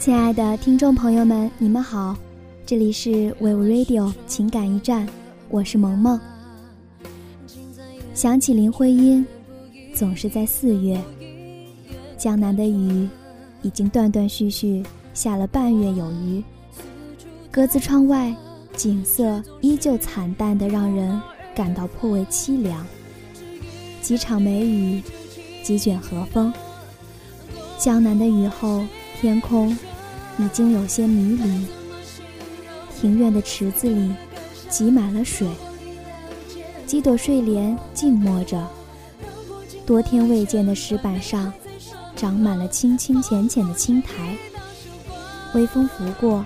亲爱的听众朋友们，你们好，这里是 Wave Radio 情感驿站，我是萌萌。想起林徽因，总是在四月。江南的雨已经断断续续下了半月有余，格子窗外景色依旧惨淡的让人感到颇为凄凉。几场梅雨，几卷和风。江南的雨后，天空。已经有些迷离，庭院的池子里挤满了水，几朵睡莲静默着。多天未见的石板上长满了清清浅浅的青苔，微风拂过，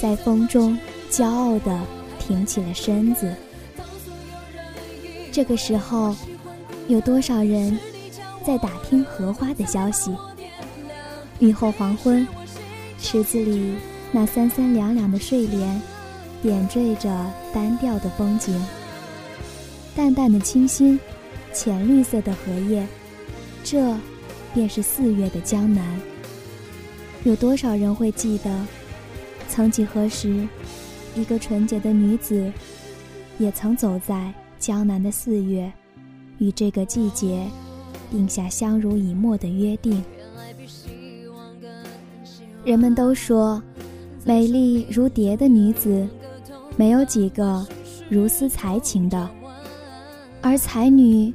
在风中骄傲地挺起了身子。这个时候，有多少人在打听荷花的消息？雨后黄昏。池子里那三三两两的睡莲，点缀着单调的风景。淡淡的清新，浅绿色的荷叶，这便是四月的江南。有多少人会记得，曾几何时，一个纯洁的女子，也曾走在江南的四月，与这个季节，定下相濡以沫的约定。人们都说，美丽如蝶的女子，没有几个如斯才情的；而才女，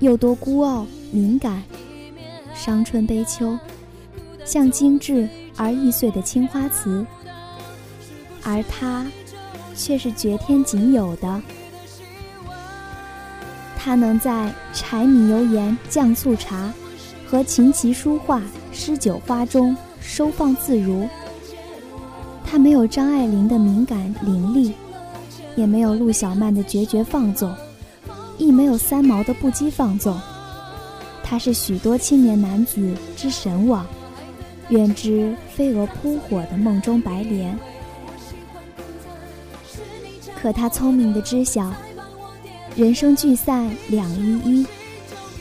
又多孤傲敏感，伤春悲秋，像精致而易碎的青花瓷。而她，却是绝天仅有的。她能在柴米油盐酱醋茶，和琴棋书画诗酒花中。收放自如，他没有张爱玲的敏感伶俐，也没有陆小曼的决绝放纵，亦没有三毛的不羁放纵。他是许多青年男子之神往，远之飞蛾扑火的梦中白莲。可他聪明的知晓，人生聚散两依依，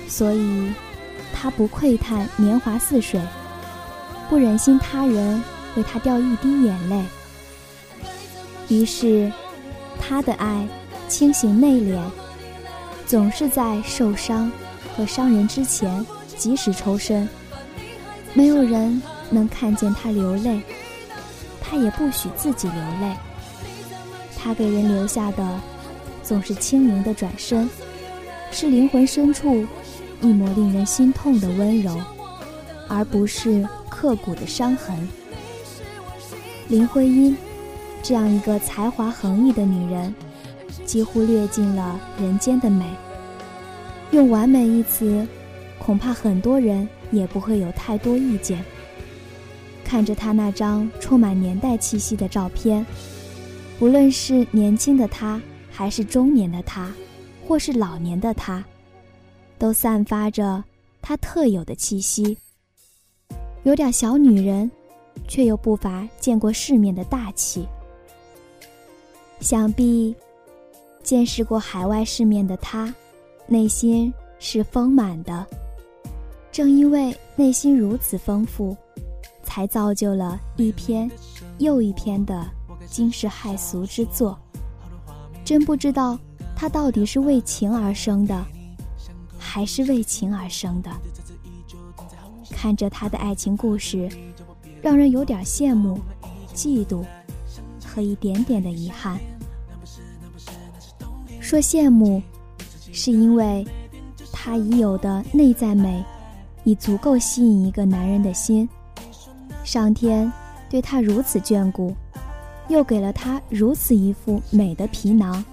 所以，他不喟叹年华似水。不忍心他人为他掉一滴眼泪，于是，他的爱清醒内敛，总是在受伤和伤人之前及时抽身。没有人能看见他流泪，他也不许自己流泪。他给人留下的，总是轻盈的转身，是灵魂深处一抹令人心痛的温柔，而不是。刻骨的伤痕。林徽因，这样一个才华横溢的女人，几乎略尽了人间的美。用“完美”一词，恐怕很多人也不会有太多意见。看着她那张充满年代气息的照片，无论是年轻的她，还是中年的她，或是老年的她，都散发着她特有的气息。有点小女人，却又不乏见过世面的大气。想必见识过海外世面的她，内心是丰满的。正因为内心如此丰富，才造就了一篇又一篇的惊世骇俗之作。真不知道她到底是为情而生的，还是为情而生的。看着他的爱情故事，让人有点羡慕、嫉妒和一点点的遗憾。说羡慕，是因为他已有的内在美，已足够吸引一个男人的心。上天对他如此眷顾，又给了他如此一副美的皮囊，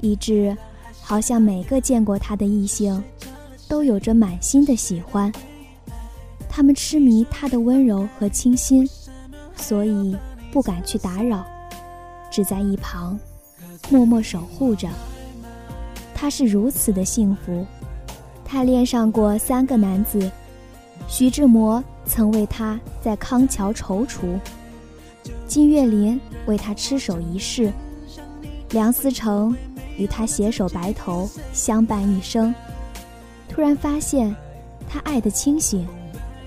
以致好像每个见过他的异性，都有着满心的喜欢。他们痴迷他的温柔和清新，所以不敢去打扰，只在一旁默默守护着。他是如此的幸福，他恋上过三个男子，徐志摩曾为他在康桥踌躇，金岳霖为他痴守一世，梁思成与他携手白头相伴一生。突然发现，他爱的清醒。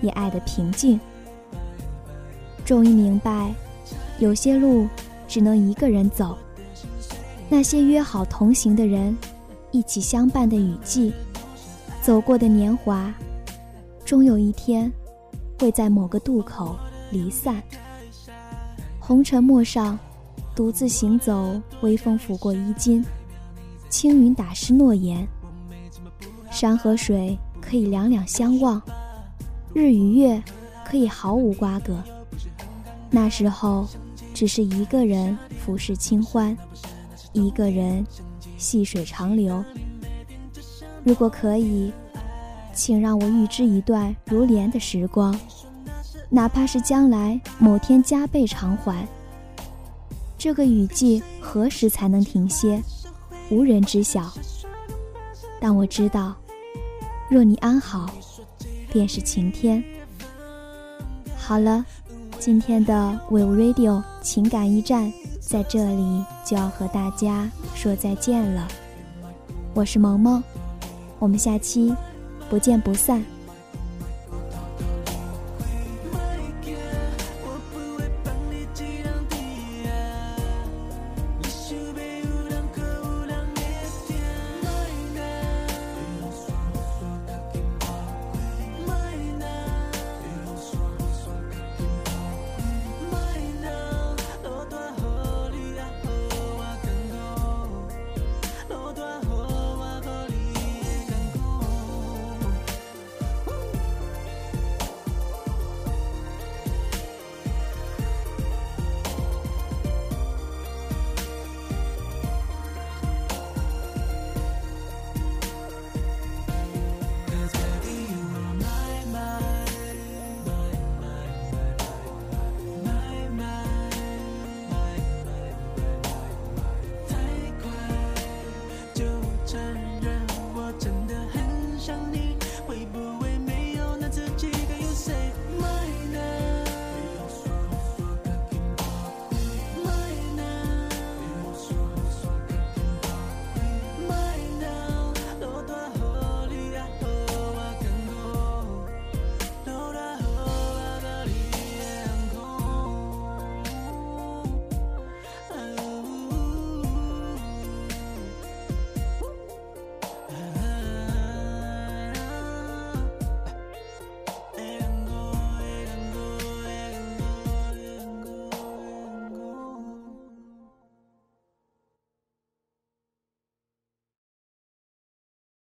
也爱的平静。终于明白，有些路只能一个人走。那些约好同行的人，一起相伴的雨季，走过的年华，终有一天，会在某个渡口离散。红尘陌上，独自行走，微风拂过衣襟，青云打湿诺言。山和水可以两两相望，日与月可以毫无瓜葛。那时候，只是一个人俯视清欢，一个人细水长流。如果可以，请让我预知一段如莲的时光。哪怕是将来某天加倍偿还，这个雨季何时才能停歇，无人知晓。但我知道，若你安好，便是晴天。好了，今天的 We Radio 情感驿站在这里就要和大家说再见了。我是萌萌，我们下期不见不散。